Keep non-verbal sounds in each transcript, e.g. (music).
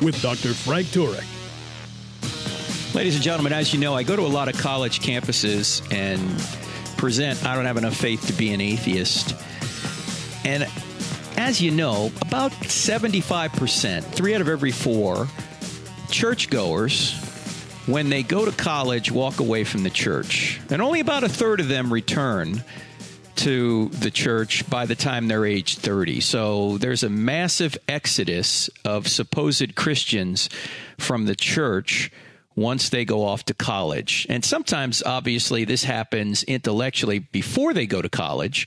with Dr. Frank Turek. Ladies and gentlemen, as you know, I go to a lot of college campuses and present I don't have enough faith to be an atheist. And as you know, about 75%, three out of every four churchgoers, when they go to college, walk away from the church. And only about a third of them return to the church by the time they're age 30. So there's a massive exodus of supposed Christians from the church once they go off to college. And sometimes, obviously, this happens intellectually before they go to college.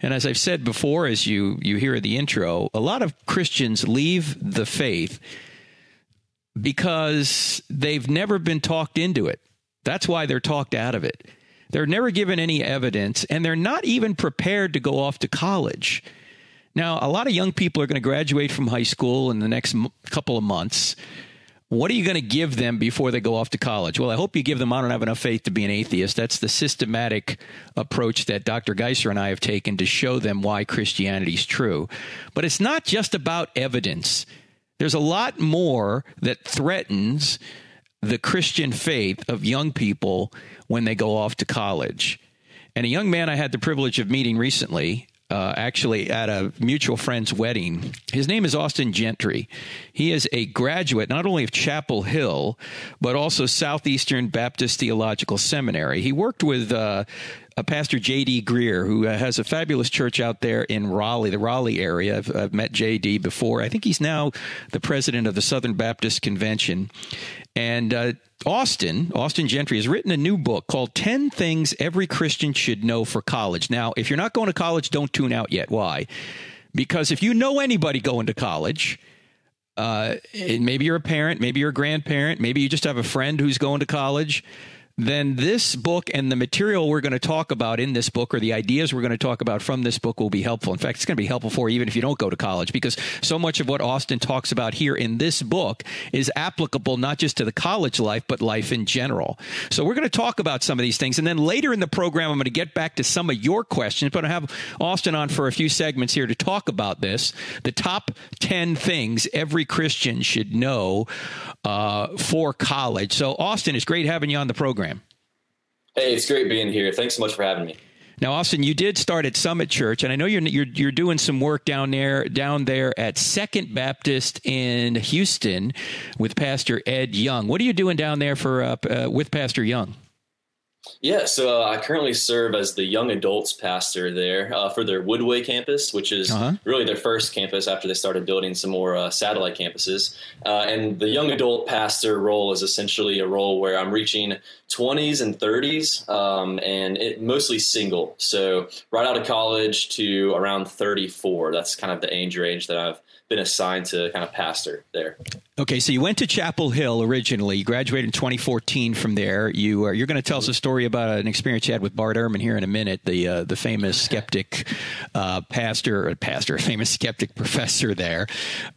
And as I've said before, as you, you hear in the intro, a lot of Christians leave the faith because they've never been talked into it. That's why they're talked out of it. They're never given any evidence, and they're not even prepared to go off to college. Now, a lot of young people are going to graduate from high school in the next m- couple of months. What are you going to give them before they go off to college? Well, I hope you give them, I don't have enough faith to be an atheist. That's the systematic approach that Dr. Geisler and I have taken to show them why Christianity is true. But it's not just about evidence, there's a lot more that threatens the Christian faith of young people when they go off to college. And a young man I had the privilege of meeting recently, uh, actually at a mutual friend's wedding. His name is Austin Gentry. He is a graduate not only of Chapel Hill, but also Southeastern Baptist Theological Seminary. He worked with uh, Pastor J.D. Greear, who uh, has a fabulous church out there in Raleigh, the Raleigh area. I've, I've met J.D. before. I think he's now the president of the Southern Baptist Convention. And uh, Austin, Austin Gentry, has written a new book called 10 Things Every Christian Should Know for College. Now, if you're not going to college, don't tune out yet. Why? Because if you know anybody going to college, uh, maybe you're a parent, maybe you're a grandparent, maybe you just have a friend who's going to college then this book and the material we're going to talk about in this book or the ideas we're going to talk about from this book will be helpful. In fact, it's going to be helpful for you even if you don't go to college because so much of what Austin talks about here in this book is applicable not just to the college life, but life in general. So we're going to talk about some of these things. And then later in the program, I'm going to get back to some of your questions, but I have Austin on for a few segments here to talk about this. The top 10 things every Christian should know uh, for college. So, Austin, it's great having you on the program. Hey, it's great being here. Thanks so much for having me. Now, Austin, you did start at Summit Church, and I know you're you're you're doing some work down there down there at Second Baptist in Houston with Pastor Ed Young. What are you doing down there for uh, uh, with Pastor Young? Yeah, so uh, I currently serve as the young adults pastor there uh, for their Woodway campus, which is uh-huh. really their first campus after they started building some more uh, satellite campuses. Uh, and the young adult pastor role is essentially a role where I'm reaching 20s and 30s, um, and it, mostly single. So right out of college to around 34. That's kind of the age range that I've been assigned to kind of pastor there. Okay, so you went to Chapel Hill originally. You graduated in 2014 from there. You are, you're going to tell us a story about an experience you had with Bart Ehrman here in a minute, the uh, the famous skeptic uh, pastor, or pastor, a (laughs) famous skeptic professor there.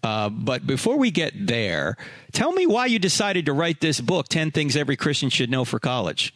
Uh, but before we get there, tell me why you decided to write this book, 10 Things Every Christian Should Know for College.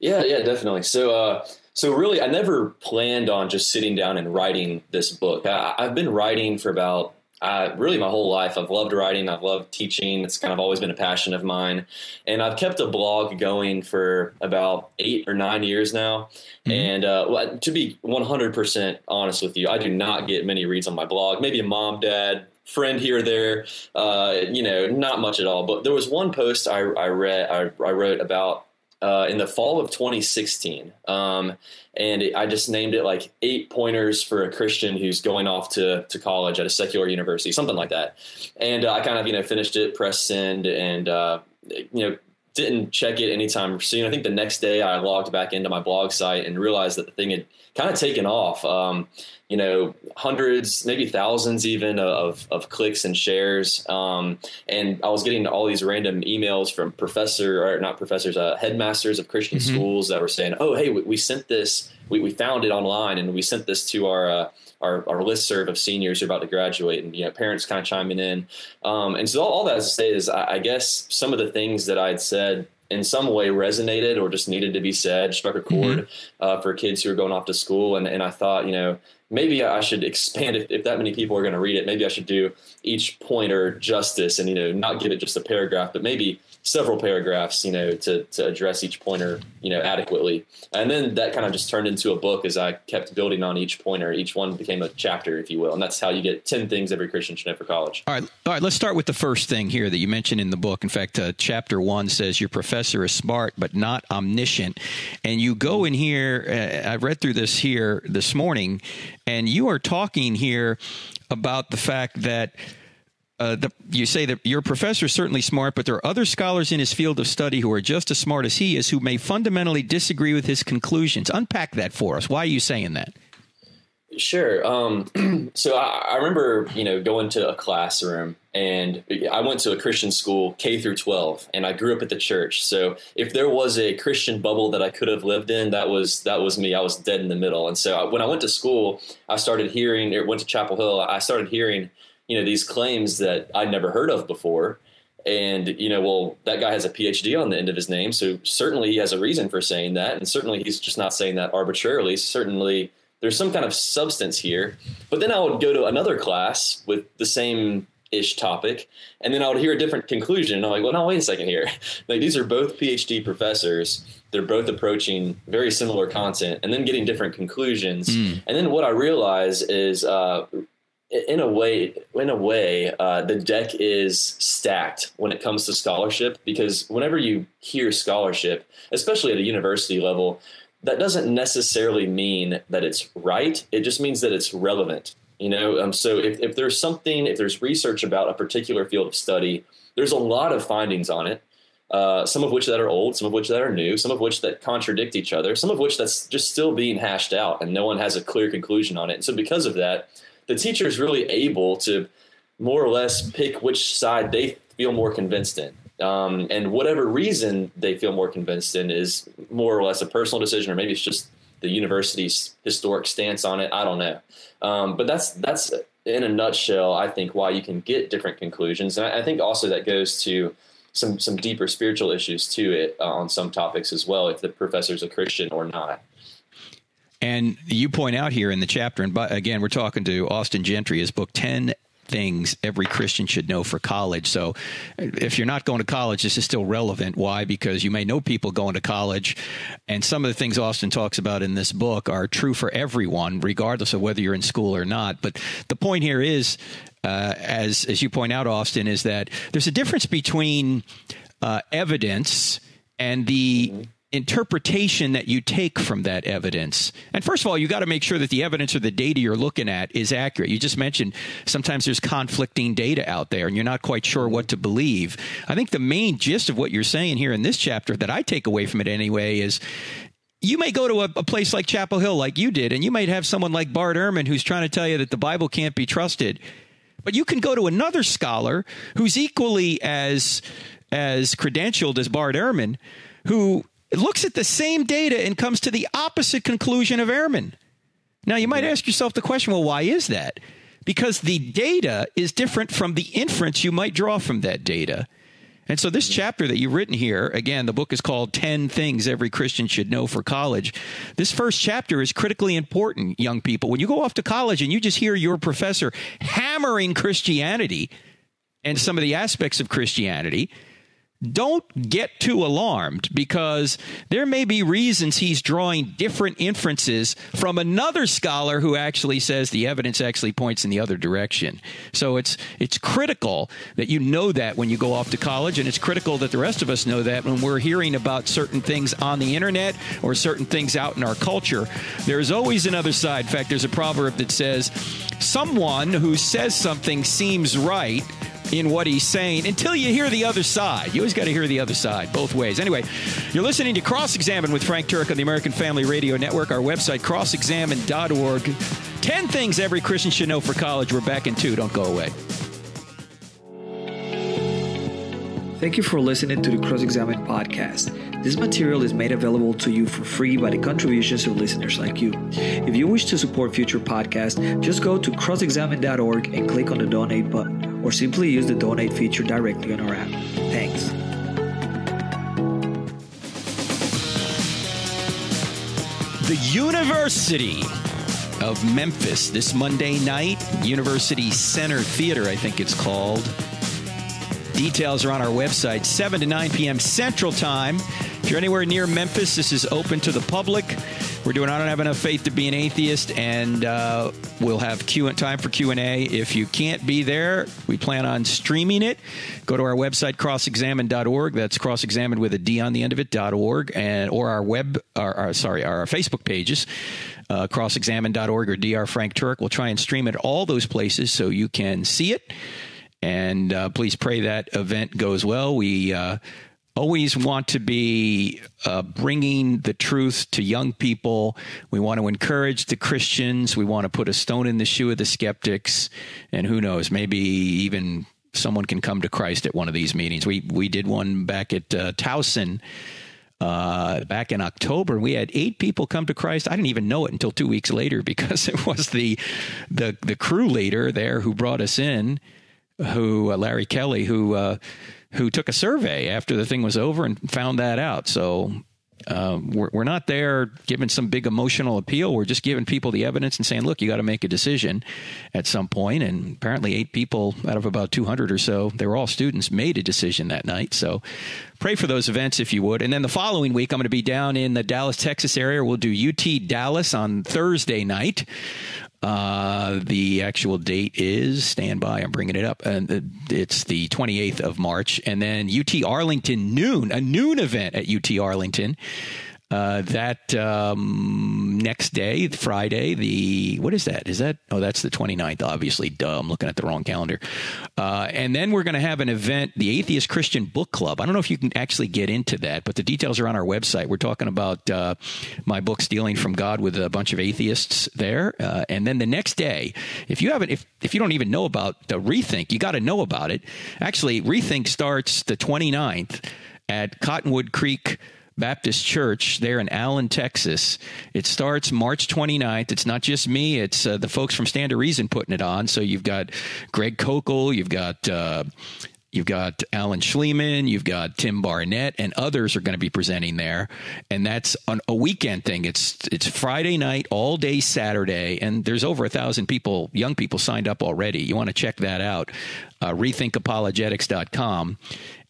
Yeah, yeah, definitely. So, uh, so really, I never planned on just sitting down and writing this book. I, have been writing for about uh, really my whole life. I've loved writing. I've loved teaching. It's kind of always been a passion of mine, and I've kept a blog going for about eight or nine years now. Mm-hmm. And uh, to be 100% honest with you, I do not get many reads on my blog. Maybe a mom, dad, friend here or there. Uh, you know, not much at all. But there was one post I, I read. I, I wrote about uh, in the fall of 2016. Um, and it, I just named it like eight pointers for a Christian who's going off to, to college at a secular university, something like that. And uh, I kind of, you know, finished it, pressed send, and, uh, you know, didn't check it anytime soon. I think the next day I logged back into my blog site and realized that the thing had kind of taken off. Um, you know, hundreds, maybe thousands even of, of clicks and shares. Um, and I was getting all these random emails from professor or not professors, uh, headmasters of Christian mm-hmm. schools that were saying, "Oh, hey, we, we sent this, we, we found it online, and we sent this to our uh, our, our list serve of seniors who are about to graduate, and you know, parents kind of chiming in. Um, and so all, all that to say is, I, I guess some of the things that I'd said in some way resonated or just needed to be said, struck a chord mm-hmm. uh, for kids who are going off to school. And, and I thought, you know, maybe I should expand if, if that many people are going to read it. Maybe I should do each pointer justice and, you know, not give it just a paragraph, but maybe several paragraphs, you know, to, to address each pointer, you know, adequately. And then that kind of just turned into a book as I kept building on each pointer. Each one became a chapter, if you will. And that's how you get 10 things every Christian should know for college. All right. All right. Let's start with the first thing here that you mentioned in the book. In fact, uh, chapter one says your professor is smart, but not omniscient. And you go in here, uh, I read through this here this morning, and you are talking here about the fact that uh, the, you say that your professor is certainly smart, but there are other scholars in his field of study who are just as smart as he is who may fundamentally disagree with his conclusions. Unpack that for us. Why are you saying that? Sure. Um, (clears throat) so I, I, remember, you know, going to a classroom, and I went to a Christian school, K through 12, and I grew up at the church. So if there was a Christian bubble that I could have lived in, that was that was me. I was dead in the middle. And so I, when I went to school, I started hearing, or went to Chapel Hill, I started hearing you know these claims that I'd never heard of before. And you know, well, that guy has a PhD on the end of his name, so certainly he has a reason for saying that, and certainly he's just not saying that arbitrarily. Certainly, there's some kind of substance here. But then I would go to another class with the same ish topic, and then I would hear a different conclusion. And I'm like, well, no, wait a second here. (laughs) like these are both PhD professors. They're both approaching very similar content, and then getting different conclusions. Mm. And then what I realize is uh, in a way, in a way, uh, the deck is stacked when it comes to scholarship because whenever you hear scholarship, especially at a university level, that doesn't necessarily mean that it's right. It just means that it's relevant. You know, um, so if, if there's something, if there's research about a particular field of study, there's a lot of findings on it. Uh, some of which that are old, some of which that are new, some of which that contradict each other, some of which that's just still being hashed out, and no one has a clear conclusion on it. And so, because of that, the teacher is really able to more or less pick which side they feel more convinced in. Um, and whatever reason they feel more convinced in is more or less a personal decision, or maybe it's just the university's historic stance on it. I don't know. Um, but that's that's in a nutshell, I think, why you can get different conclusions. And I, I think also that goes to some some deeper spiritual issues to it uh, on some topics as well, if the professor's a Christian or not. And you point out here in the chapter, and again, we're talking to Austin Gentry, his book, 10 things every Christian should know for college. So if you're not going to college, this is still relevant. Why? Because you may know people going to college, and some of the things Austin talks about in this book are true for everyone, regardless of whether you're in school or not. But the point here is, uh, as as you point out, Austin, is that there's a difference between uh, evidence and the interpretation that you take from that evidence. And first of all, you got to make sure that the evidence or the data you're looking at is accurate. You just mentioned sometimes there's conflicting data out there and you're not quite sure what to believe. I think the main gist of what you're saying here in this chapter that I take away from it anyway is you may go to a, a, place like Chapel Hill, like you did, and you might have someone like Bart Ehrman who's trying to tell you that the Bible can't be trusted. But you can go to another scholar who's equally as as credentialed as Bart Ehrman, who it looks at the same data and comes to the opposite conclusion of Ehrman. Now, you might ask yourself the question well, why is that? Because the data is different from the inference you might draw from that data. And so, this chapter that you've written here, again, the book is called 10 Things Every Christian Should Know for College. This first chapter is critically important, young people. When you go off to college and you just hear your professor hammering Christianity and some of the aspects of Christianity, don't get too alarmed because there may be reasons he's drawing different inferences from another scholar who actually says the evidence actually points in the other direction. So it's it's critical that you know that when you go off to college and it's critical that the rest of us know that when we're hearing about certain things on the internet or certain things out in our culture. There's always another side. In fact, there's a proverb that says someone who says something seems right in what he's saying until you hear the other side. You always got to hear the other side, both ways. Anyway, you're listening to Cross Examine with Frank Turek on the American Family Radio Network. Our website, crossexamined.org. 10 things every Christian should know for college. We're back in two. Don't go away. Thank you for listening to the Cross Examine podcast. This material is made available to you for free by the contributions of listeners like you. If you wish to support future podcasts, just go to crossexamined.org and click on the donate button, or simply use the donate feature directly on our app. Thanks. The University of Memphis this Monday night, University Center Theater, I think it's called. Details are on our website, 7 to 9 p.m. Central Time. If you're anywhere near Memphis, this is open to the public. We're doing I don't have enough faith to be an atheist, and uh, we'll have Q time for Q and A. If you can't be there, we plan on streaming it. Go to our website crossexamined.org. That's crossexamined with a D on the end of it .org, and or our web, our, our sorry, our Facebook pages. Uh, crossexamined.org or Dr. Frank Turek. We'll try and stream it all those places so you can see it. And uh, please pray that event goes well. We uh, always want to be uh, bringing the truth to young people. We want to encourage the Christians. We want to put a stone in the shoe of the skeptics. And who knows, maybe even someone can come to Christ at one of these meetings. We we did one back at uh, Towson. Uh, back in October, we had eight people come to Christ. I didn't even know it until two weeks later (laughs) because it was the the the crew leader there who brought us in, who uh, Larry Kelly, who uh, who took a survey after the thing was over and found that out. So uh, we're, we're not there giving some big emotional appeal. We're just giving people the evidence and saying, look, you got to make a decision at some point. And apparently, eight people out of about 200 or so, they were all students, made a decision that night. So pray for those events if you would. And then the following week, I'm going to be down in the Dallas, Texas area. We'll do UT Dallas on Thursday night. Uh, the actual date is stand by. I'm bringing it up, and it's the 28th of March, and then UT Arlington noon, a noon event at UT Arlington. Uh, that um, next day, Friday, the what is that? Is that oh, that's the 29th, obviously. Duh, I'm looking at the wrong calendar. Uh, and then we're going to have an event, the Atheist Christian Book Club. I don't know if you can actually get into that, but the details are on our website. We're talking about uh, my book, Stealing from God, with a bunch of atheists there. Uh, and then the next day, if you haven't, if if you don't even know about the Rethink, you got to know about it. Actually, Rethink starts the 29th at Cottonwood Creek. Baptist Church there in Allen, Texas. It starts March 29th. It's not just me, it's uh, the folks from Stand to Reason putting it on. So you've got Greg Koukl, you've got. Uh, You've got Alan Shlemon, you've got Tim Barnett, and others are going to be presenting there. And that's on a weekend thing. It's it's Friday night, all day Saturday, and there's over a thousand people, young people signed up already. You want to check that out. Uh, rethinkapologetics.com.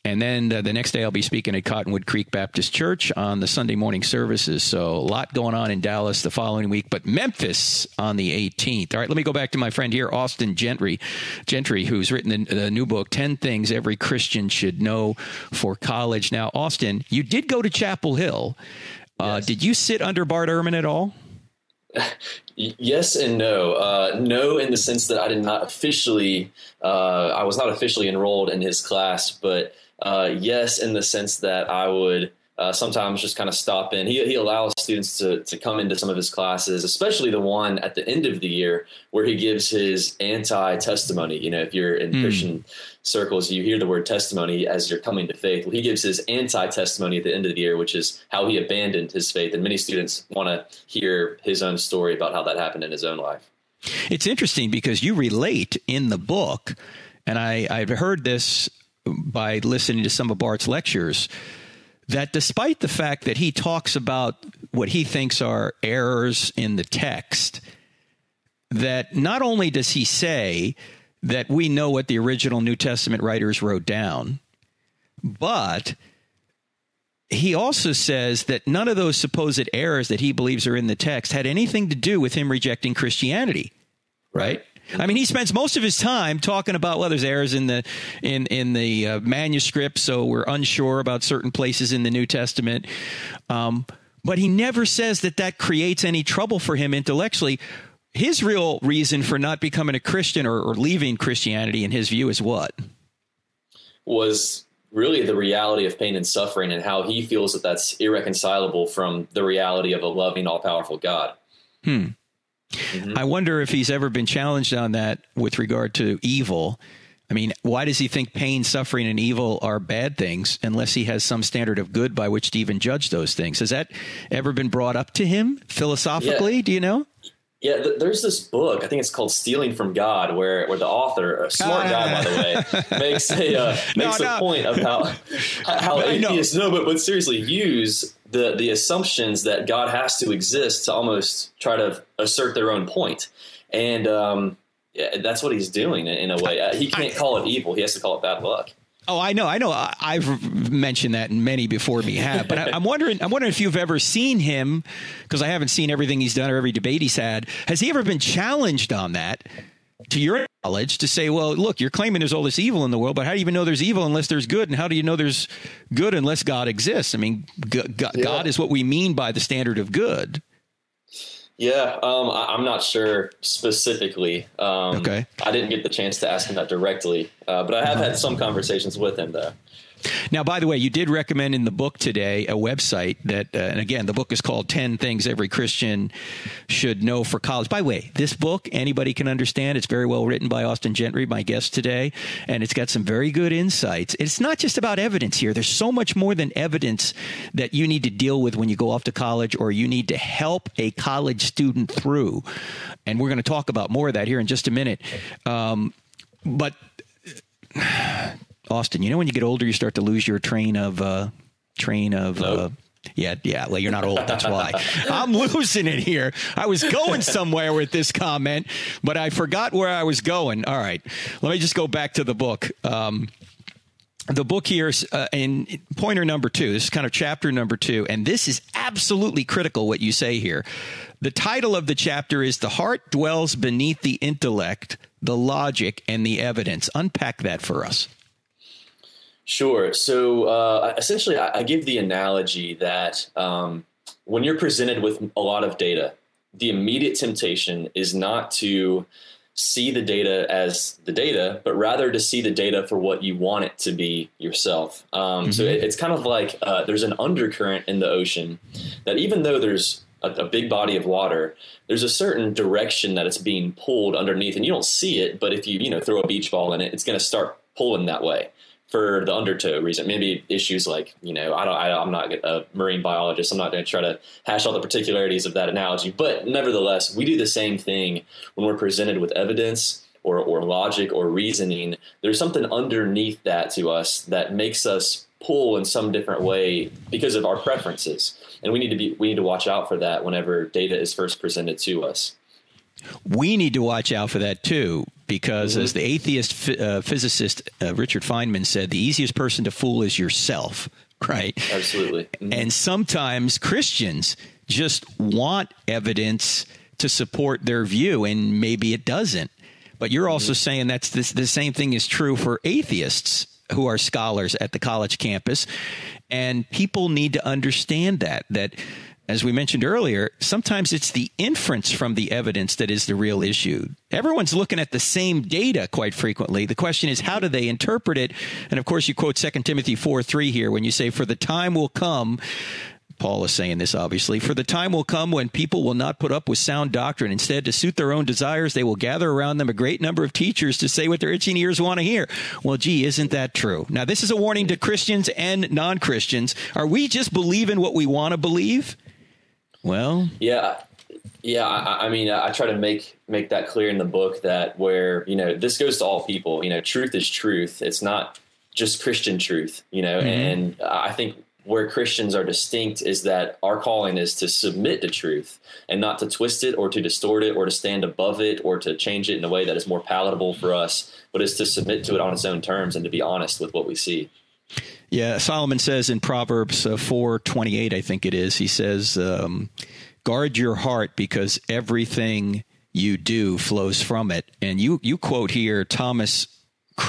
And then uh, the next day, I'll be speaking at Cottonwood Creek Baptist Church on the Sunday morning services. So a lot going on in Dallas the following week, but Memphis on the 18th. All right, let me go back to my friend here, Austin Gentry, Gentry, who's written the, the new book, 10 Things Every Christian Should Know for College. Now, Austin, you did go to Chapel Hill. Uh, yes. Did you sit under Bart Ehrman at all? (laughs) Yes and no. Uh, no, in the sense that I did not officially, uh, I was not officially enrolled in his class, but uh, yes, in the sense that I would uh, sometimes just kind of stop in. He, he allows students to, to come into some of his classes, especially the one at the end of the year where he gives his anti testimony. You know, if you're in mm. Christian circles, you hear the word testimony as you're coming to faith. Well, he gives his anti testimony at the end of the year, which is how he abandoned his faith. And many students want to hear his own story about how that happened in his own life. It's interesting because you relate in the book, and I, I've heard this by listening to some of Bart's lectures that despite the fact that he talks about what he thinks are errors in the text, that not only does he say that we know what the original New Testament writers wrote down, but he also says that none of those supposed errors that he believes are in the text had anything to do with him rejecting Christianity, right? I mean, he spends most of his time talking about well, there's errors in the in in the uh, manuscript, so we're unsure about certain places in the New Testament. Um, but he never says that that creates any trouble for him intellectually. His real reason for not becoming a Christian or, or leaving Christianity, in his view, is what was really the reality of pain and suffering, and how he feels that that's irreconcilable from the reality of a loving, all powerful God. Hmm. Mm-hmm. I wonder if he's ever been challenged on that with regard to evil. I mean, why does he think pain, suffering, and evil are bad things unless he has some standard of good by which to even judge those things? Has that ever been brought up to him philosophically? Yeah. Do you know? Yeah, th- there's this book. I think it's called "Stealing from God," where where the author, a smart uh, guy by the way, (laughs) makes a uh, makes no, a no. point about how atheists no, but but seriously use the the assumptions that God has to exist to almost try to assert their own point, and um, yeah, that's what he's doing in a way. Uh, he can't call it evil; he has to call it bad luck. Oh, I know, I know. I've mentioned that, and many before me have. But I, am wondering, I'm wondering if you've ever seen him, because I haven't seen everything he's done or every debate he's had. Has he ever been challenged on that? To your knowledge, to say, well, look, you're claiming there's all this evil in the world, but how do you even know there's evil unless there's good? And how do you know there's good unless God exists? I mean, God, yeah. God is what we mean by the standard of good. Yeah, um, I, am not sure specifically. Um, okay. I didn't get the chance to ask him that directly, uh, but I have had some conversations with him though. Now, by the way, you did recommend in the book today a website that, uh, and again, the book is called 10 Things Every Christian Should Know for College. By the way, this book, anybody can understand. It's very well written by Austin Gentry, my guest today, and it's got some very good insights. It's not just about evidence here. There's so much more than evidence that you need to deal with when you go off to college or you need to help a college student through. And we're going to talk about more of that here in just a minute. Um, but Austin, you know when you get older, you start to lose your train of uh, train of. Nope. Uh, yeah, yeah. Well, you're not old. That's why (laughs) I'm losing it here. I was going somewhere with this comment, but I forgot where I was going. All right, let me just go back to the book. Um, the book here is uh, in pointer number two. This is kind of chapter number two, and this is absolutely critical. What you say here. The title of the chapter is "The Heart Dwells Beneath the Intellect, the Logic, and the Evidence." Unpack that for us. Sure. So uh, essentially, I, I, give the analogy that um, when you're presented with a lot of data, the immediate temptation is not to see the data as the data, but rather to see the data for what you want it to be yourself. Um, mm-hmm. So it, it's kind of like uh, there's an undercurrent in the ocean that even though there's a, a, big body of water, there's a certain direction that it's being pulled underneath, and you don't see it. But if you you know throw a beach ball in it, it's going to start pulling that way for the undertow reason. Maybe issues like you know I don't I, am not a marine biologist. I'm not going to try to hash all the particularities of that analogy, but nevertheless, we do the same thing when we're presented with evidence. Or, or logic or reasoning, there's something underneath that to us that makes us pull in some different way because of our preferences, and we need to be we need to watch out for that whenever data is first presented to us. We need to watch out for that too, because mm-hmm. as the atheist uh, physicist uh, Richard Feynman said, the easiest person to fool is yourself, (laughs) right? Absolutely. Mm-hmm. And sometimes Christians just want evidence to support their view, and maybe it doesn't. But you're also mm-hmm. saying that's this, the same thing is true for atheists who are scholars at the college campus. And people need to understand that, that as we mentioned earlier, sometimes it's the inference from the evidence that is the real issue. Everyone's looking at the same data quite frequently. The question is, how do they interpret it? And of course, you quote 2 Timothy 4 3 here when you say, For the time will come, Paul is saying this obviously, for the time will come when people will not put up with sound doctrine. Instead, to suit their own desires, they will gather around them a great number of teachers to say what their itching ears want to hear. Well, gee, isn't that true? Now, this is a warning to Christians and non Christians. Are we just believing what we want to believe? Well, yeah, yeah. I, I, mean, I try to make make that clear in the book that where you know this goes to all people. You know, truth is truth. It's not just Christian truth. You know, mm-hmm. and I think where Christians are distinct is that our calling is to submit to truth and not to twist it or to distort it or to stand above it or to change it in a way that is more palatable for us, but is to submit to it on its own terms and to be honest with what we see. Yeah, Solomon says in Proverbs uh, four twenty eight, I think it is. He says, um, "Guard your heart because everything you do flows from it." And you you quote here Thomas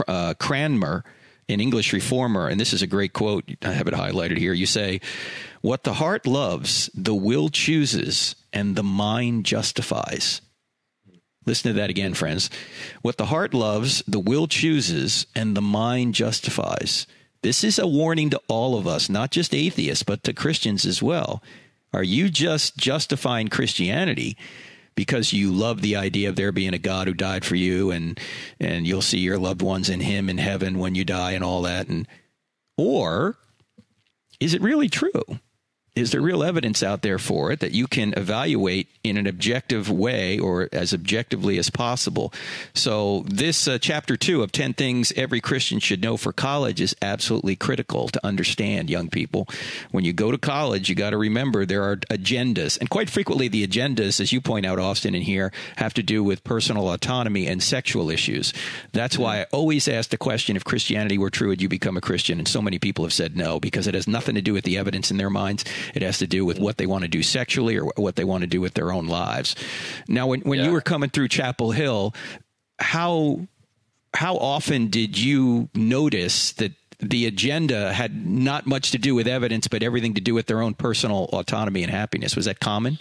uh, Cranmer, an English reformer, and this is a great quote. I have it highlighted here. You say, "What the heart loves, the will chooses, and the mind justifies." Listen to that again, friends. What the heart loves, the will chooses, and the mind justifies. This is a warning to all of us, not just atheists, but to Christians as well. Are you just justifying Christianity because you love the idea of there being a God who died for you and and you'll see your loved ones in him in heaven when you die and all that and or is it really true? Is there real evidence out there for it that you can evaluate in an objective way or as objectively as possible? So, this uh, chapter two of 10 Things Every Christian Should Know for College is absolutely critical to understand, young people. When you go to college, you got to remember there are agendas. And quite frequently, the agendas, as you point out, Austin, in here, have to do with personal autonomy and sexual issues. That's why I always ask the question if Christianity were true, would you become a Christian? And so many people have said no because it has nothing to do with the evidence in their minds. It has to do with what they want to do sexually or what they want to do with their own lives. Now, when, when yeah. you were coming through Chapel Hill, how how often did you notice that the agenda had not much to do with evidence, but everything to do with their own personal autonomy and happiness? Was that common?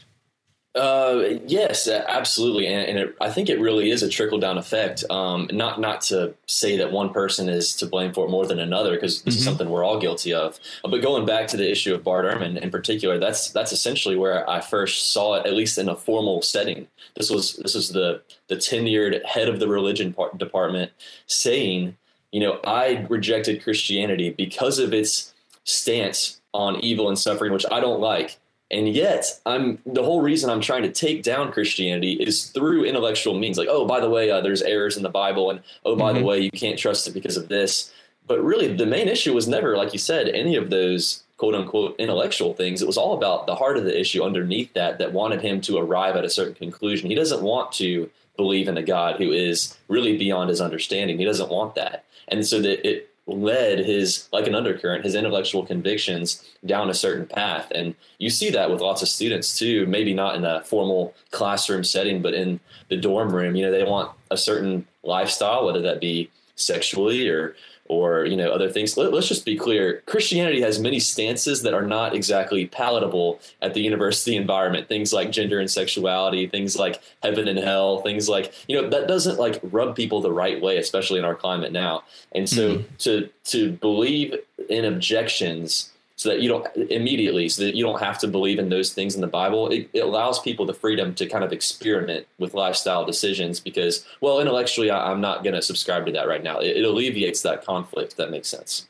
Uh, yes, absolutely, and, and it, I think it really is a trickle down effect. Um, not not to say that one person is to blame for it more than another, because this mm-hmm. is something we're all guilty of. But going back to the issue of Bart Ehrman in particular, that's that's essentially where I first saw it, at least in a formal setting. This was this was the the tenured head of the religion part, department saying, you know, I rejected Christianity because of its stance on evil and suffering, which I don't like and yet, I'm the whole reason I'm trying to take down Christianity is through intellectual means. Like, oh, by the way, uh, there's errors in the Bible, and oh, by mm-hmm. the way, you can't trust it because of this. But really, the main issue was never, like you said, any of those quote unquote intellectual things. It was all about the heart of the issue underneath that that wanted him to arrive at a certain conclusion. He doesn't want to believe in a God who is really beyond his understanding. He doesn't want that. And so that it led his like an undercurrent his intellectual convictions down a certain path. And you see that with lots of students too maybe not in a formal classroom setting but in the dorm room. You know they want a certain lifestyle whether that be sexually or or you know other things. Let, us just be clear: Christianity has many stances that are not exactly palatable at the university environment. Things like gender and sexuality, things like heaven and hell, things like you know that doesn't like rub people the right way, especially in our climate now. And so mm-hmm. to to believe in objections so that you don't immediately so that you don't have to believe in those things in the bible it, it allows people the freedom to kind of experiment with lifestyle decisions because well intellectually I, am not going to subscribe to that right now it, it alleviates that conflict that makes sense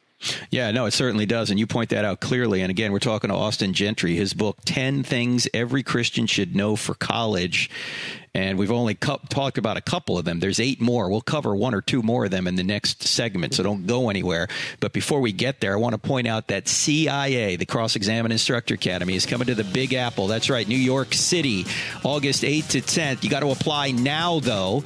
yeah, no, it certainly does. And you point that out clearly. And again, we're talking to Austin Gentry, his book, 10 Things Every Christian Should Know for College and we've only cu- talked about a couple of them. There's eight more. We'll cover one or two more of them in the next segment, so don't go anywhere. But before we get there, I want to point out that CIA, the Cross Examine Instructor Academy, is coming to the Big Apple. That's right, New York City, August 8th to 10th. You got to apply now, though.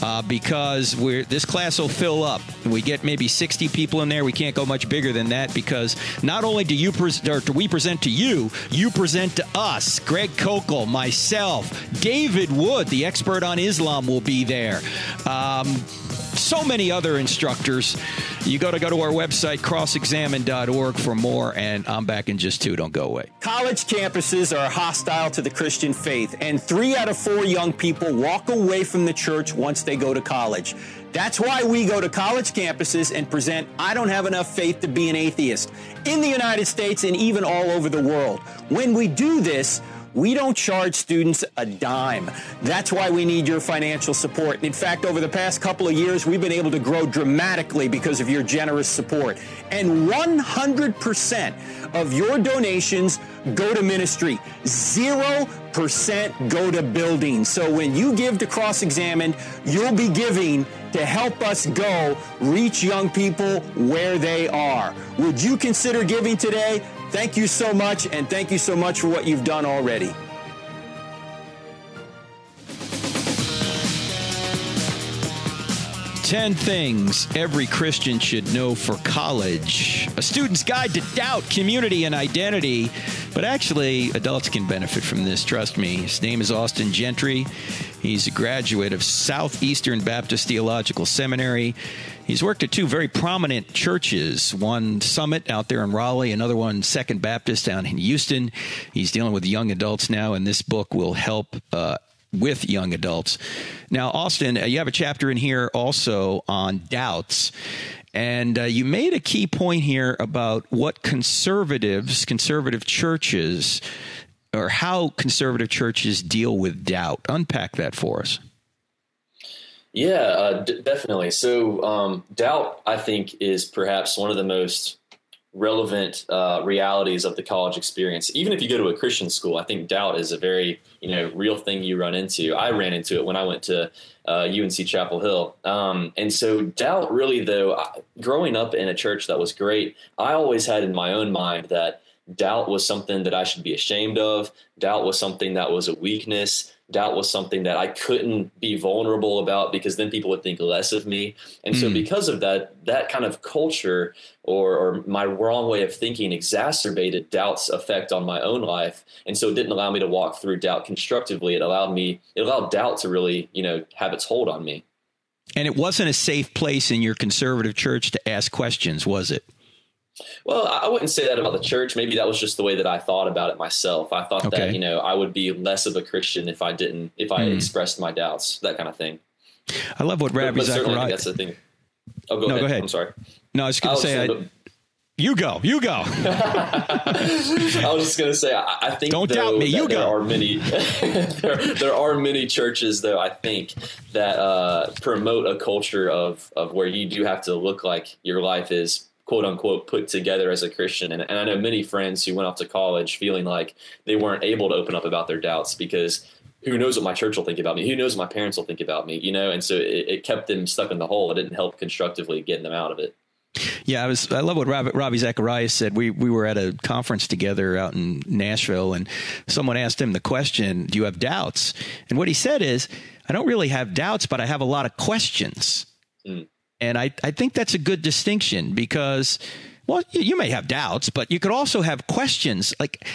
Uh, because we're this class will fill up. We get maybe 60 people in there. We can't go much bigger than that because not only do you pre- or do we present to you, you present to us. Greg Koukl, myself, David Wood, the expert on Islam, will be there. Um, so many other instructors. You got to go to our website, crossexamined.org, for more. And I'm back in just two. Don't go away. College campuses are hostile to the Christian faith, and three out of four young people walk away from the church once they go to college. That's why we go to college campuses and present I Don't Have Enough Faith to Be an Atheist in the United States and even all over the world. When we do this, we don't charge students a dime. That's why we need your financial support. In fact, over the past couple of years, we've been able to grow dramatically because of your generous support. And 100% of your donations go to ministry. 0% go to building. So when you give to Cross Examined, you'll be giving to help us go reach young people where they are. Would you consider giving today? Thank you so much, and thank you so much for what you've done already. Ten things every Christian should know for college. A student's guide to doubt, community, and identity. But actually, adults can benefit from this, trust me. His name is Austin Gentry. He's a graduate of Southeastern Baptist Theological Seminary. He's worked at two very prominent churches, one Summit out there in Raleigh, another one Second Baptist down in Houston. He's dealing with young adults now, and this book will help uh, with young adults. Now, Austin, uh, you have a chapter in here also on doubts. And uh, you made a key point here about what conservatives, conservative churches, or how conservative churches deal with doubt. Unpack that for us. Yeah, uh, d- definitely. So, um, doubt, I think, is perhaps one of the most relevant uh, realities of the college experience. Even if you go to a Christian school, I think doubt is a very you know real thing you run into. I ran into it when I went to uh, UNC Chapel Hill, um, and so doubt really though. Growing up in a church that was great, I always had in my own mind that doubt was something that I should be ashamed of. Doubt was something that was a weakness doubt was something that I couldn't be vulnerable about because then people would think less of me. And mm. so, hmm. because of that, that kind of culture or, or, my wrong way of thinking exacerbated doubt's effect on my own life. And so, it didn't allow me to walk through doubt constructively. It allowed me, it allowed doubt to really, you know, have its hold on me. And it wasn't a safe place in your conservative church to ask questions, was it? Well, I wouldn't say that about the church. Maybe that was just the way that I thought about it myself. I thought okay. that you know I would be less of a Christian if I didn't if I mm. expressed my doubts, that kind of thing. I love what Ravi Zacharias. That's the thing. Oh, go, no, ahead. go ahead. I'm sorry. No, I was just going to say. I, you go. You go. (laughs) I was just going to say. I, I think. Don't doubt me. You there go. Are many. (laughs) there, there, are many churches, though. I think that uh, promote a culture of of where you do have to look like your life is quote unquote put together as a Christian. And, and I know many friends who went off to college feeling like they weren't able to open up about their doubts because who knows what my church will think about me? Who knows what my parents will think about me? You know, and so it, it kept them stuck in the hole. It didn't help constructively getting them out of it. Yeah, I was. I love what Robbie, Ravi Zacharias said. We we were at a conference together out in Nashville, and someone asked him the question, "Do you have doubts?" And what he said is, "I don't really have doubts, but I have a lot of questions." Mm. And I, I think that's a good distinction because, well, you may have doubts, but you could also have questions. Like,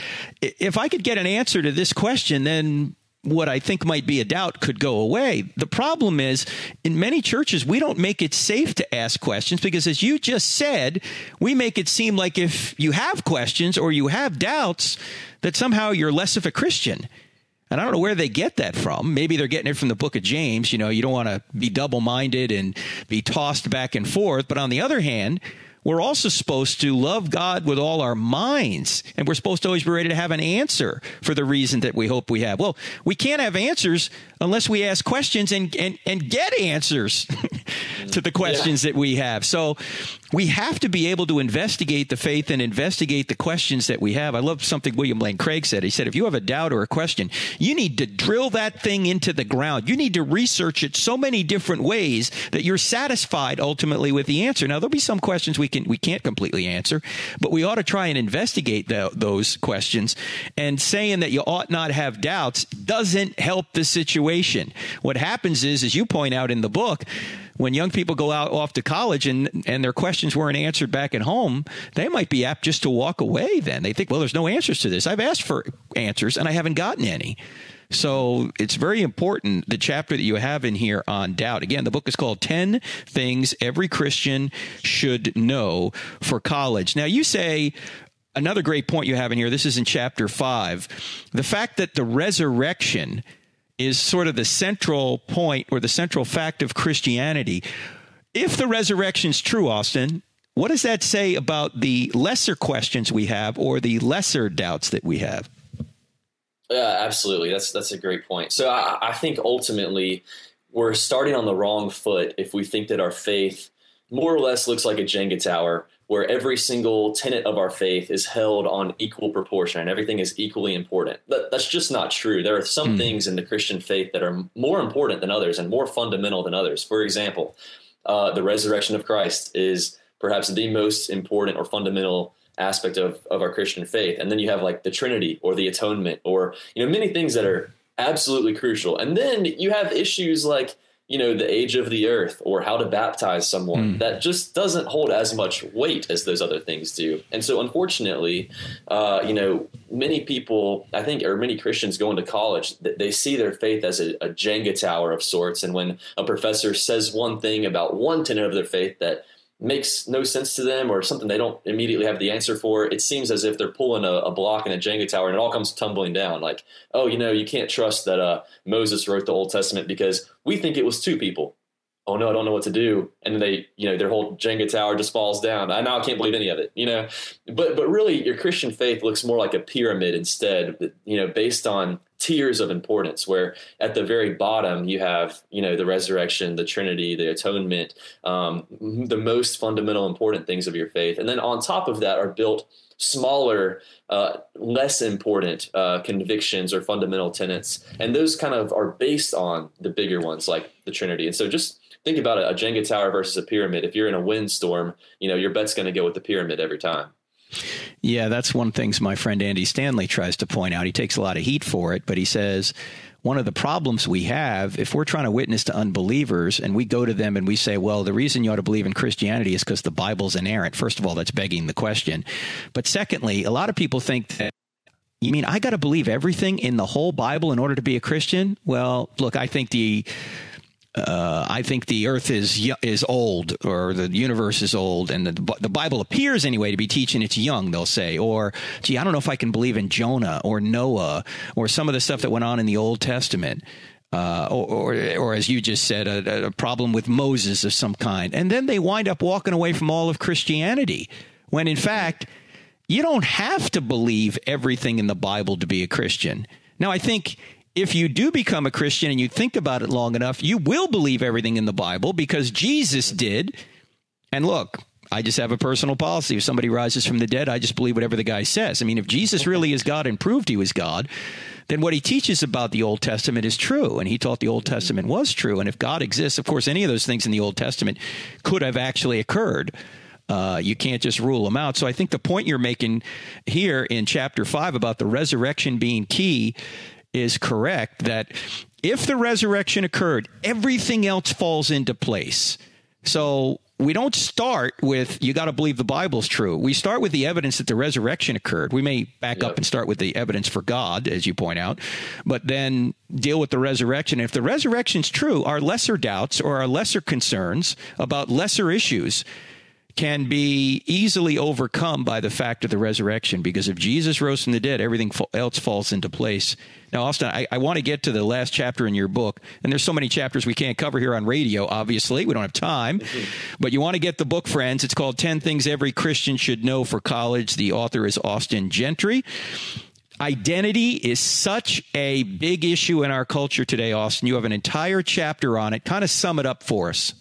if I could get an answer to this question, then what I think might be a doubt could go away. The problem is, in many churches, we don't make it safe to ask questions because, as you just said, we make it seem like if you have questions or you have doubts, that somehow you're less of a Christian. And I don't know where they get that from. Maybe they're getting it from the book of James. You know, you don't want to be double minded and be tossed back and forth. But on the other hand, we're also supposed to love God with all our minds. And we're supposed to always be ready to have an answer for the reason that we hope we have. Well, we can't have answers unless we ask questions and, and, and get answers (laughs) to the questions yeah. that we have. So we have to be able to investigate the faith and investigate the questions that we have. I love something William Lane Craig said. He said, if you have a doubt or a question, you need to drill that thing into the ground. You need to research it so many different ways that you're satisfied ultimately with the answer. Now, there'll be some questions we can, we can't completely answer, but we ought to try and investigate the, those questions. And saying that you ought not have doubts doesn't help the situation. What happens is, as you point out in the book, when young people go out off to college and and their questions weren't answered back at home, they might be apt just to walk away. Then they think, well, there's no answers to this. I've asked for answers and I haven't gotten any. So it's very important the chapter that you have in here on doubt. Again, the book is called 10 Things Every Christian Should Know for College. Now, you say another great point you have in here, this is in chapter 5, the fact that the resurrection is sort of the central point or the central fact of Christianity. If the resurrection is true, Austin, what does that say about the lesser questions we have or the lesser doubts that we have? Yeah, absolutely. That's that's a great point. So I, I think ultimately we're starting on the wrong foot if we think that our faith more or less looks like a Jenga tower where every single tenet of our faith is held on equal proportion and everything is equally important. That, that's just not true. There are some mm. things in the Christian faith that are more important than others and more fundamental than others. For example, uh, the resurrection of Christ is perhaps the most important or fundamental aspect of, of our Christian faith. And then you have like the Trinity or the atonement or, you know, many things that are absolutely crucial. And then you have issues like you know, the age of the earth or how to baptize someone. Mm. That just doesn't hold as much weight as those other things do. And so, unfortunately, uh, you know, many people, I think, or many Christians going to college, they see their faith as a, a Jenga tower of sorts. And when a professor says one thing about one tenet of their faith that makes no sense to them or something they don't immediately have the answer for, it seems as if they're pulling a, a, block in a Jenga tower and it all comes tumbling down. Like, oh, you know, you can't trust that uh, Moses wrote the Old Testament because we think it was two people. oh no, I don't know what to do. And they, you know, their whole Jenga tower just falls down. I now I can't believe any of it, you know. But but really your Christian faith looks more like a pyramid instead, you know, based on tiers of importance where at the very bottom you have you know the resurrection the trinity the atonement um, the most fundamental important things of your faith and then on top of that are built smaller, uh, less important uh, convictions or fundamental tenets, and those kind of are based on the bigger ones like the Trinity. And so, just think about it, a Jenga tower versus a pyramid. If you're in a windstorm, you know your bet's going to go with the pyramid every time. Yeah, that's one things my friend Andy Stanley tries to point out. He takes a lot of heat for it, but he says one of the problems we have if we're trying to witness to unbelievers and we go to them and we say, well, the reason you ought to believe in Christianity is because the Bible's inerrant. First of all, that's begging the question. But secondly, a lot of people think that you mean I got to believe everything in the whole Bible in order to be a Christian? Well, look, I think the uh, I think the Earth is is old, or the universe is old, and the the Bible appears anyway to be teaching it's young. They'll say, or gee, I don't know if I can believe in Jonah or Noah or some of the stuff that went on in the Old Testament. Uh, or, or, or, as you just said, a, a problem with Moses of some kind. And then they wind up walking away from all of Christianity, when in fact, you don't have to believe everything in the Bible to be a Christian. Now, I think if you do become a Christian and you think about it long enough, you will believe everything in the Bible because Jesus did. And look, I just have a personal policy. If somebody rises from the dead, I just believe whatever the guy says. I mean, if Jesus really is God and proved he was God, then what he teaches about the Old Testament is true. And he taught the Old Testament was true. And if God exists, of course, any of those things in the Old Testament could have actually occurred. Uh, you can't just rule them out. So I think the point you're making here in chapter five about the resurrection being key is correct that if the resurrection occurred, everything else falls into place. So we don't start with you got to believe the Bible's true. We start with the evidence that the resurrection occurred. We may back yep. up and start with the evidence for God, as you point out, but then deal with the resurrection. If the resurrection's true, our lesser doubts or our lesser concerns about lesser issues can be easily overcome by the fact of the resurrection because if Jesus rose from the dead, everything else falls into place. Now, Austin, I, I want to get to the last chapter in your book, and there's so many chapters we can't cover here on radio, obviously. We don't have time, but you want to get the book, friends. It's called 10 Things Every Christian Should Know for College. The author is Austin Gentry. Identity is such a big issue in our culture today, Austin. You have an entire chapter on it. Kind of sum it up for us.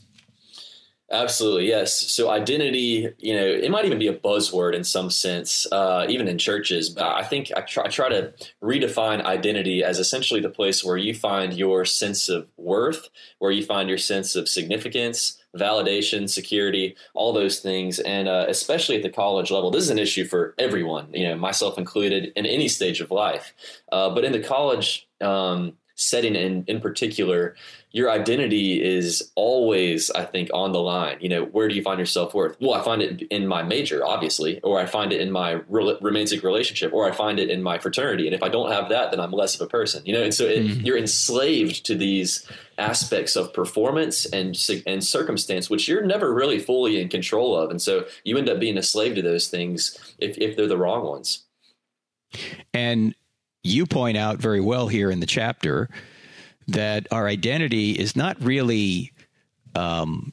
Absolutely, yes. So identity, you know, it might even be a buzzword in some sense, uh, even in churches. But I think I try, I try, to redefine identity as essentially the place where you find your sense of worth, where you find your sense of significance, validation, security, all those things. And uh, especially at the college level, this is an issue for everyone, you know, myself included, in any stage of life. Uh, but in the college um, setting in, in particular, your identity is always, I think, on the line. You know, where do you find your self worth? Well, I find it in my major, obviously, or I find it in my romantic relationship, or I find it in my fraternity. And if I don't have that, then I'm less of a person. You know, and so it, mm-hmm. you're enslaved to these aspects of performance and and circumstance, which you're never really fully in control of. And so you end up being a slave to those things if if they're the wrong ones. And you point out very well here in the chapter that our identity is not really um,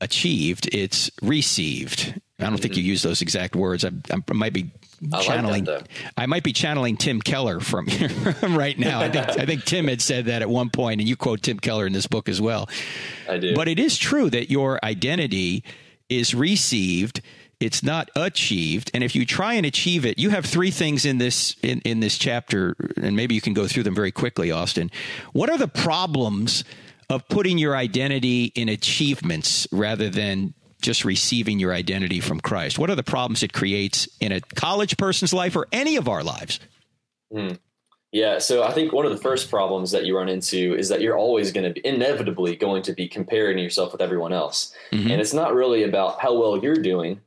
achieved; it's received. I don't mm-hmm. think you use those exact words. I, I might be channeling. I, like I, might be channeling Tim Keller from (laughs) right now. I think, I think Tim had said that at one point, and you quote Tim Keller in this book as well. I do. But it is true that your identity is received it's not achieved and if you try and achieve it you have three things in this in, in this chapter and maybe you can go through them very quickly austin what are the problems of putting your identity in achievements rather than just receiving your identity from christ what are the problems it creates in a college person's life or any of our lives mm. Yeah, so I think one of the first problems that you run into is that you're always going to be inevitably going to be comparing yourself with everyone else. Mm-hmm. And it's not really about how well you're doing,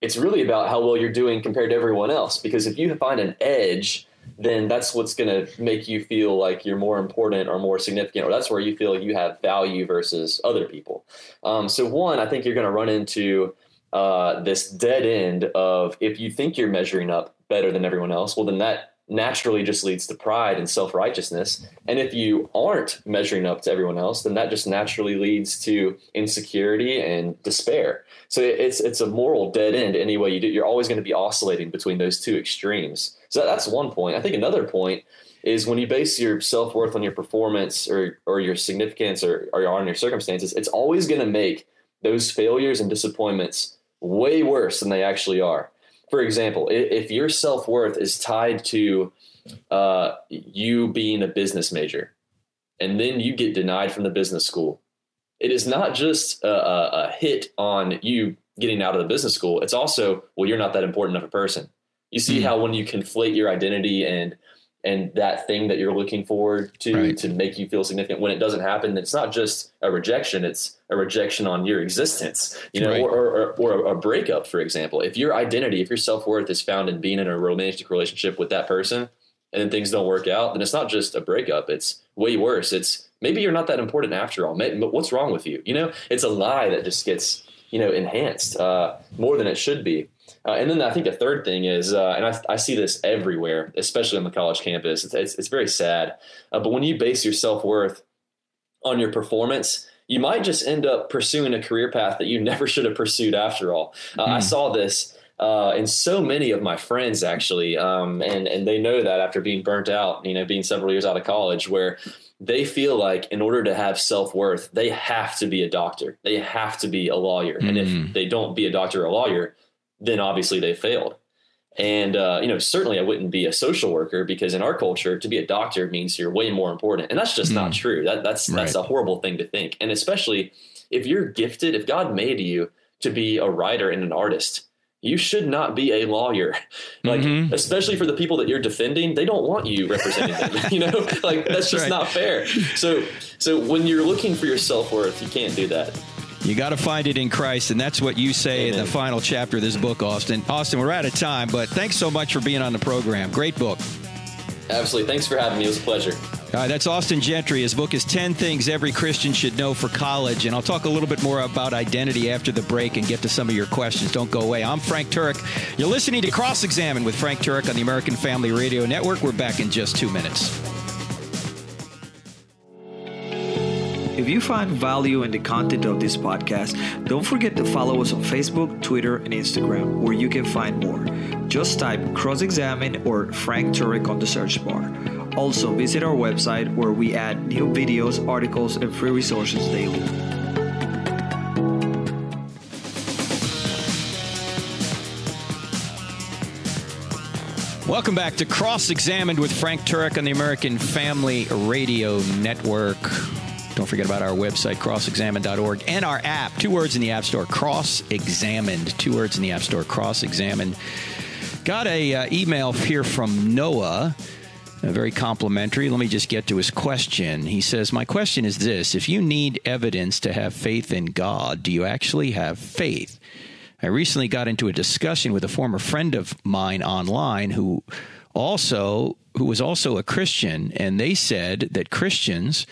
it's really about how well you're doing compared to everyone else. Because if you find an edge, then that's what's going to make you feel like you're more important or more significant, or that's where you feel you have value versus other people. Um, so, one, I think you're going to run into uh, this dead end of if you think you're measuring up better than everyone else, well, then that naturally just leads to pride and self righteousness. And if you aren't measuring up to everyone else, then that just naturally leads to insecurity and despair. So it's it's a moral dead end any way you do. You're always going to be oscillating between those two extremes. So that's one point. I think another point is when you base your self worth on your performance or or your significance or, or on your circumstances, it's always going to make those failures and disappointments way worse than they actually are for example, if your self worth is tied to uh, you being a business major, and then you get denied from the business school, it is not just a, a, hit on you getting out of the business school. It's also, well, you're not that important of a person. You see mm. how when you conflate your identity and and that thing that you're looking forward to right. to make you feel significant when it doesn't happen it's not just a rejection it's a rejection on your existence you know right. or, or, or, a breakup for example if your identity if your self-worth is found in being in a romantic relationship with that person and then things don't work out then it's not just a breakup it's way worse it's maybe you're not that important after all but what's wrong with you you know it's a lie that just gets you know enhanced uh, more than it should be uh, and then I think a third thing is, uh, and I, I, see this everywhere, especially on the college campus. It's, it's, it's very sad. Uh, but when you base your self worth on your performance, you might just end up pursuing a career path that you (laughs) never should have pursued after all. Mm. I hmm. saw this uh, in so many of my friends actually, um, and and they know that after being burnt out, you know, being several years out of college, where they feel like in order to have self worth, they have to be a doctor, they have to be a lawyer, mm. and if hmm. they don't be a doctor or a lawyer, then obviously they failed. And uh, you know, certainly I wouldn't be a social worker because in our culture, to be a doctor means you're way more important, and that's just mm. not true. That, that's right. that's a horrible thing to think. And especially if you're gifted, if God made you to be a writer and an artist, you should not be a lawyer. (laughs) Like, mm-hmm. especially for the people that you're defending, they don't want you representing them. (laughs) you know, like that's just right. not fair. So, so when you're looking for your self worth, you can't do that. You got to find it in Christ, and that's what you say Amen. in the final chapter of this book, Austin. Austin, we're out of time, but thanks so much for being on the program. Great book. Absolutely. Thanks for having me. It was a pleasure. All right, that's Austin Gentry. His book is 10 Things Every Christian Should Know for College. And I'll talk a little bit more about identity after the break and get to some of your questions. Don't go away. I'm Frank Turek. You're listening to Cross Examined with Frank Turek on the American Family Radio Network. We're back in just two minutes. If you find value in the content of this podcast, don't forget to follow us on Facebook, Twitter, and Instagram, where you can find more. Just type Cross Examined or Frank Turek on the search bar. Also, visit our website where we add new videos, articles, and free resources daily. Welcome back to Cross Examined with Frank Turek on the American Family Radio Network. Don't forget about our website, crossexamined.org, and our app. Two words in the App Store, Cross Examined. Two words in the App Store, Cross Examined. Got a uh, email here from Noah. Uh, very complimentary. Let me just get to his question. He says, My question is this If you need evidence to have faith in God, do you actually have faith? I recently got into a discussion with a former friend of mine online who also who was also a Christian, and they said that Christians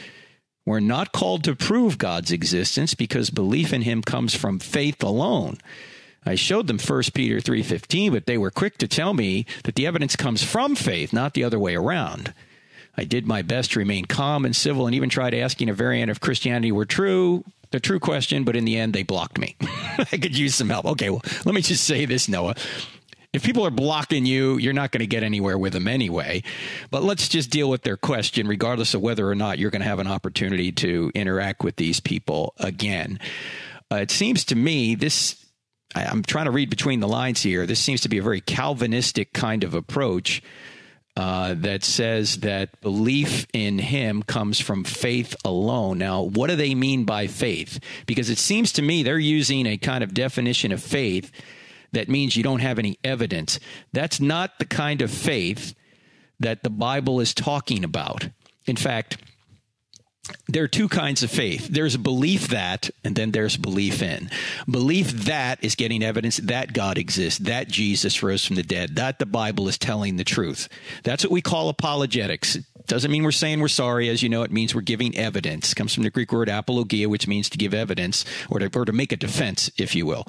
we're not called to prove God's existence because belief in him comes from faith alone. I showed them 1 Peter 3:15, but they were quick to tell me that the evidence comes from faith, not the other way around. I did my best to remain calm and civil and even tried asking a variant of Christianity were true, the true question, but in the end they blocked me. (laughs) I could use some help. Okay, well, let me just say this, Noah if people are blocking you, you're not going to get anywhere with them anyway. But let's just deal with their question, regardless of whether or not you're going to have an opportunity to interact with these people again. Uh, it seems to me this. I'm trying to read between the lines here. This seems to be a very Calvinistic kind of approach. Uh, that says that belief in him comes from faith alone. Now, what do they mean by faith? Because it seems to me they're using a kind of definition of faith that means you don't have any evidence. That's not the kind of faith that the Bible is talking about. In fact, there are two kinds of faith. There's belief that, and then there's belief in. Belief that is getting evidence that God exists, that Jesus rose from the dead, that the Bible is telling the truth. That's what we call apologetics. Doesn't mean we're saying we're sorry. As you know, it means we're giving evidence. It comes from the Greek word apologia, which means to give evidence or to, or to make a defense, if you will.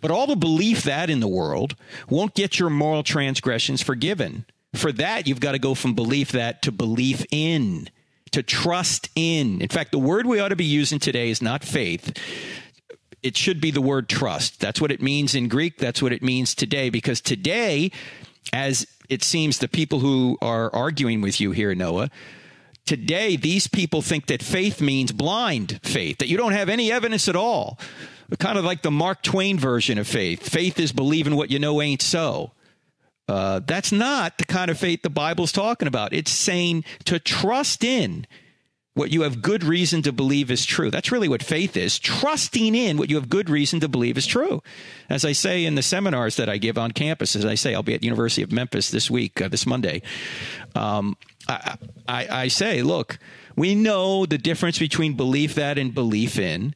But all the belief that in the world won't get your moral transgressions forgiven for that, you've got to go from belief that to belief in, to trust in. In fact, the word we ought to be using today is not faith. It should be the word trust. That's what it means in Greek. That's what it means today, because today, as it seems the people who are arguing with you here, Noah, today these people think that faith means blind faith, that you don't have any evidence at all. Kind of like the Mark Twain version of faith. Faith is believing what you know ain't so. Uh, that's not the kind of faith the Bible's talking about. It's saying to trust in what you have good reason to believe is true. That's really what faith is trusting in what you have good reason to believe is true. As I say in the seminars that I give on campus, as I say, I'll be at University of Memphis this week, uh, this Monday. Um, I, I, I say, look, we know the difference between belief that and belief in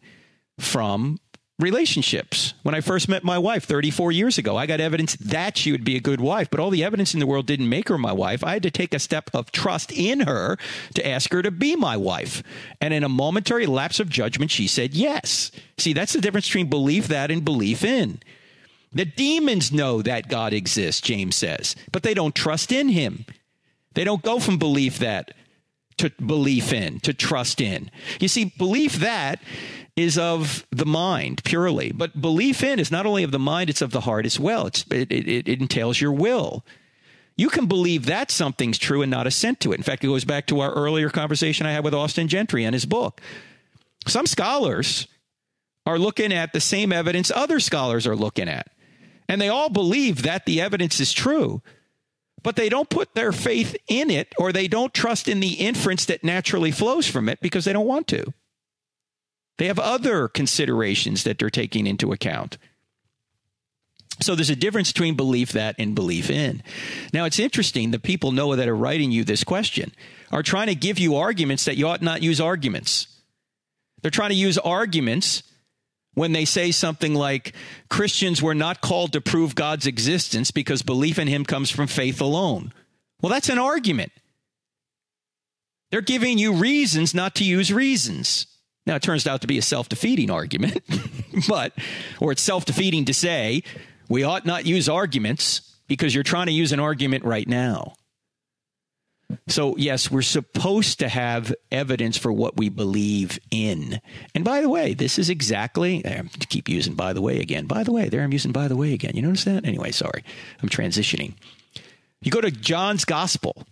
from relationships. When I first met my wife 34 years ago, I got evidence that she would be a good wife, but all the evidence in the world didn't make her my wife. I had to take a step of trust in her to ask her to be my wife. And in a momentary lapse of judgment, she said yes. See, that's the difference between belief that and belief in. The demons know that God exists, James says, but they don't trust in him. They don't go from belief that to belief in, to trust in. You see, belief that is of the mind purely. But belief in is not only of the mind, it's of the heart as well. It's, it, it, it entails your will. You can believe that something's true and not assent to it. In fact, it goes back to our earlier conversation I had with Austin Gentry and his book. Some scholars are looking at the same evidence other scholars are looking at, and they all believe that the evidence is true, but they don't put their faith in it or they don't trust in the inference that naturally flows from it because they don't want to. They have other considerations that they're taking into account. So there's a difference between belief that and belief in. Now it's interesting the people know that are writing you this question are trying to give you arguments that you ought not use arguments. They're trying to use arguments when they say something like Christians were not called to prove God's existence because belief in him comes from faith alone. Well, that's an argument. They're giving you reasons not to use reasons. Now, it turns out to be a self defeating argument, (laughs) but, or it's self defeating to say we ought not use arguments because you're trying to use an argument right now. So, yes, we're supposed to have evidence for what we believe in. And by the way, this is exactly, eh, I keep using by the way again. By the way, there I'm using by the way again. You notice that? Anyway, sorry, I'm transitioning. You go to John's gospel,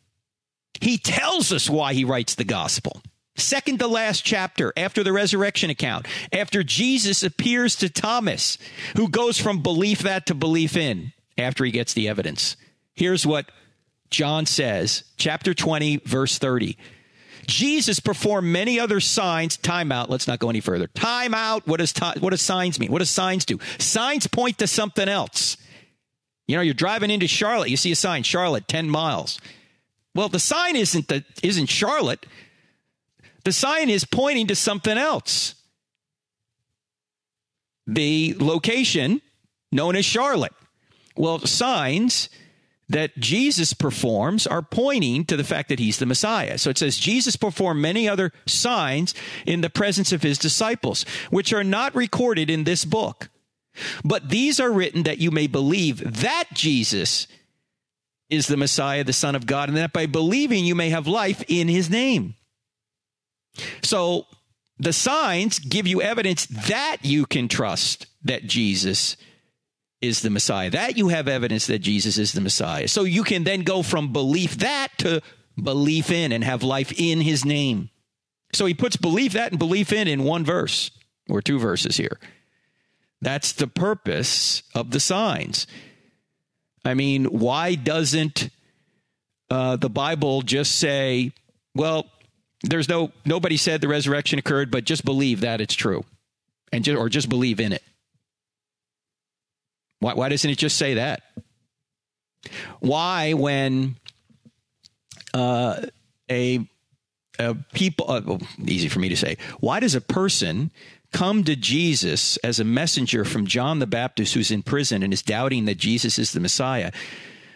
he tells us why he writes the gospel second to last chapter after the resurrection account, after Jesus appears to Thomas, who goes from belief that to belief in after he gets the evidence. Here's what John says, chapter 20, verse 30. Jesus performed many other signs. Time out. Let's not go any further. Time out. What does, time, what does signs mean? What does signs do? Signs point to something else. You know, you're driving into Charlotte. You see a sign, Charlotte, 10 miles. Well, the sign isn't the, isn't Charlotte. The sign is pointing to something else. The location known as Charlotte. Well, signs that Jesus performs are pointing to the fact that he's the Messiah. So it says Jesus performed many other signs in the presence of his disciples, which are not recorded in this book. But these are written that you may believe that Jesus is the Messiah, the Son of God, and that by believing you may have life in his name. So the signs give you evidence that you can trust that Jesus is the Messiah, that you have evidence that Jesus is the Messiah. So you can then go from belief that to belief in and have life in his name. So he puts belief that and belief in in one verse or two verses here. That's the purpose of the signs. I mean, why doesn't uh, the Bible just say, well, there's no nobody said the resurrection occurred, but just believe that it's true, and just, or just believe in it. Why, why doesn't it just say that? Why, when uh, a, a people, uh, well, easy for me to say, why does a person come to Jesus as a messenger from John the Baptist who's in prison and is doubting that Jesus is the Messiah?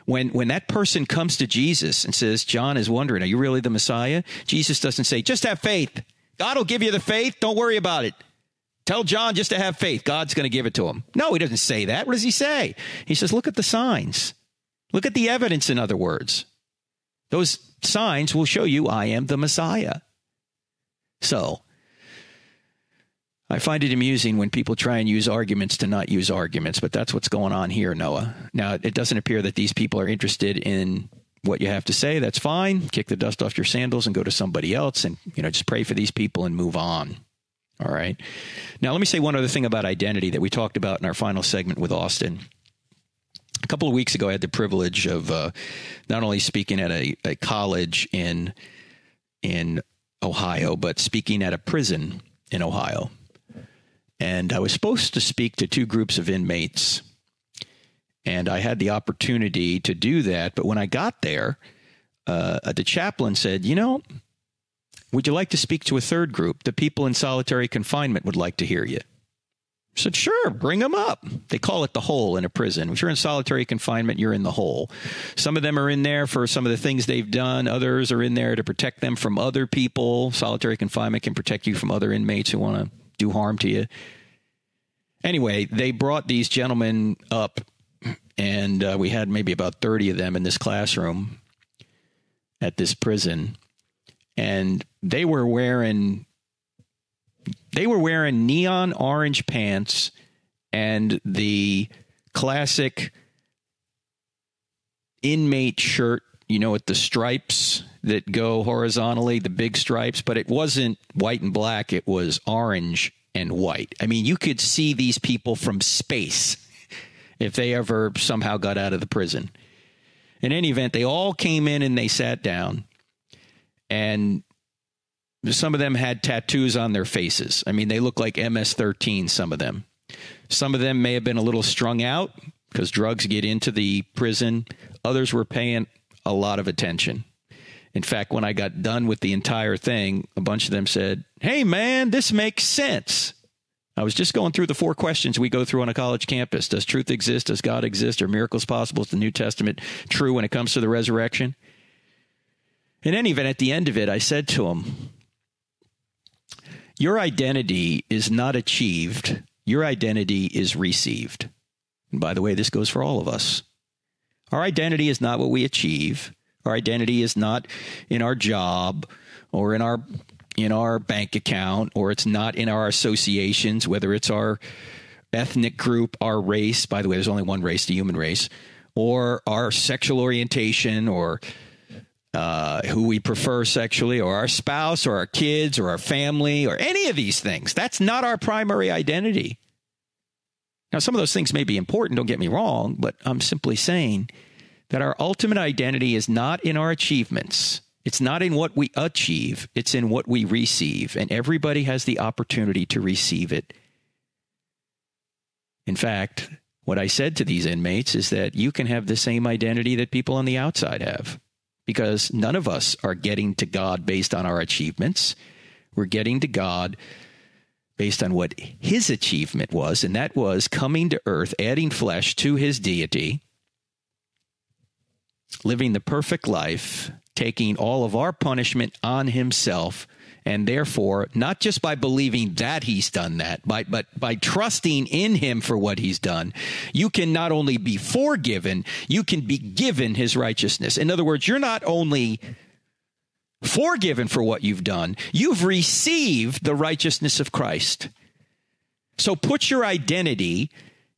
when when that person comes to Jesus and says, John is wondering, are you really the Messiah? Jesus doesn't say, just have faith. God will give you the faith. Don't worry about it. Tell John just to have faith. God's going to give it to him. No, he doesn't say that. What does he say? He says, look at the signs. Look at the evidence, in other words. Those signs will show you I am the Messiah. So, I find it amusing when people try and use arguments to not use arguments, but that's what's going on here, Noah. Now, it doesn't appear that these people are interested in what you have to say. That's fine. Kick the dust off your sandals and go to somebody else and, you know, just pray for these people and move on. All right. Now, let me say one other thing about identity that we talked about in our final segment with Austin. A couple of weeks ago, I had the privilege of uh, not only speaking at a, a college in in Ohio, but speaking at a prison in Ohio and I was supposed to speak to two groups of inmates. And I had the opportunity to do that. But when I got there, uh, the chaplain said, You know, would you like to speak to a third group? The people in solitary confinement would like to hear you. I said, Sure, bring them up. They call it the hole in a prison. If you're in solitary confinement, you're in the hole. Some of them are in there for some of the things they've done, others are in there to protect them from other people. Solitary confinement can protect you from other inmates who want to do harm to you. Anyway, they brought these gentlemen up, and uh, we had maybe about 30 of them in this classroom at this prison. And they were wearing they were wearing neon orange pants and the classic inmate shirt, you know, with the stripes that go horizontally, the big stripes, but it wasn't white and black, it was orange and white. I mean, you could see these people from space if they ever somehow got out of the prison. In any event, they all came in and they sat down, and some of them had tattoos on their faces. I mean, they look like MS 13, some of them. Some of them may have been a little strung out because drugs get into the prison. Others were paying a lot of attention. In fact, when I got done with the entire thing, a bunch of them said, Hey, man, this makes sense. I was just going through the four questions we go through on a college campus. Does truth exist? Does God exist? Are miracles possible? Is the New Testament true when it comes to the resurrection? In any event, at the end of it, I said to him, Your identity is not achieved, your identity is received. And by the way, this goes for all of us. Our identity is not what we achieve. Our identity is not in our job or in our in our bank account or it's not in our associations, whether it's our ethnic group, our race. By the way, there's only one race, the human race, or our sexual orientation or uh, who we prefer sexually, or our spouse, or our kids, or our family, or any of these things. That's not our primary identity. Now, some of those things may be important, don't get me wrong, but I'm simply saying that our ultimate identity is not in our achievements. It's not in what we achieve, it's in what we receive. And everybody has the opportunity to receive it. In fact, what I said to these inmates is that you can have the same identity that people on the outside have because none of us are getting to God based on our achievements. We're getting to God based on what his achievement was, and that was coming to earth, adding flesh to his deity living the perfect life, taking all of our punishment on himself. And therefore, not just by believing that he's done that, but, but by trusting in him for what he's done, you can not only be forgiven, you can be given his righteousness. In other words, you're not only forgiven for what you've done, you've received the righteousness of Christ. So put your identity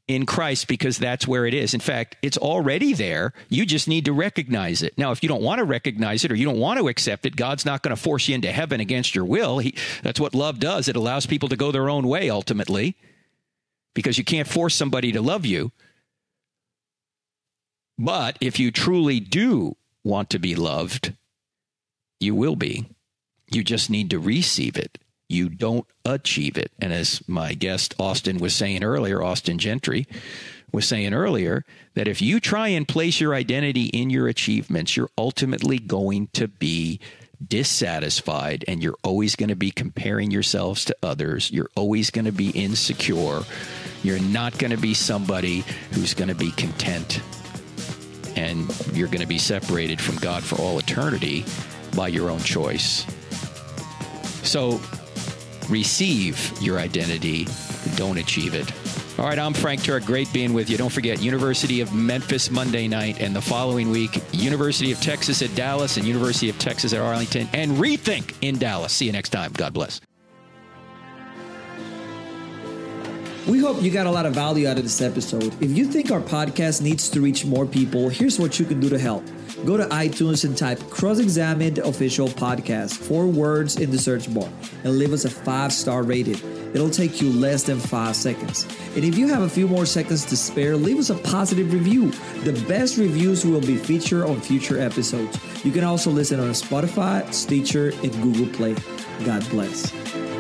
in Christ because that's where it is. In fact, it's already there. You just need to recognize it. Now, if you don't want to recognize it or you don't want to accept it, God's not going to force you into heaven against your will. He, that's what love does. It allows people to go their own way ultimately because you can't force somebody to love you. But if you truly do want to be loved, you will be. You just need to receive it you don't achieve it. And as my guest Austin was saying earlier, Austin Gentry was saying earlier, that if you try and place your identity in your achievements, you're ultimately going to be dissatisfied and you're always going to be comparing yourselves to others. You're always going to be insecure. You're not going to be somebody who's going to be content. And you're going to be separated from God for all eternity by your own choice. So receive your identity, don't achieve it. All right, I'm Frank Turek. Great being with you. Don't forget, University of Memphis Monday night, and the following week, University of Texas at Dallas and University of Texas at Arlington, and Rethink in Dallas. See you next time. God bless. We hope you got a lot of value out of this episode. If you think our podcast needs to reach more people, here's what you can do to help. Go to iTunes and type Cross Examined Official Podcast, four words in the search bar, and leave us a five star rating. It'll take you less than five seconds. And if you have a few more seconds to spare, leave us a positive review. The best reviews will be featured on future episodes. You can also listen on Spotify, Stitcher, and Google Play. God bless.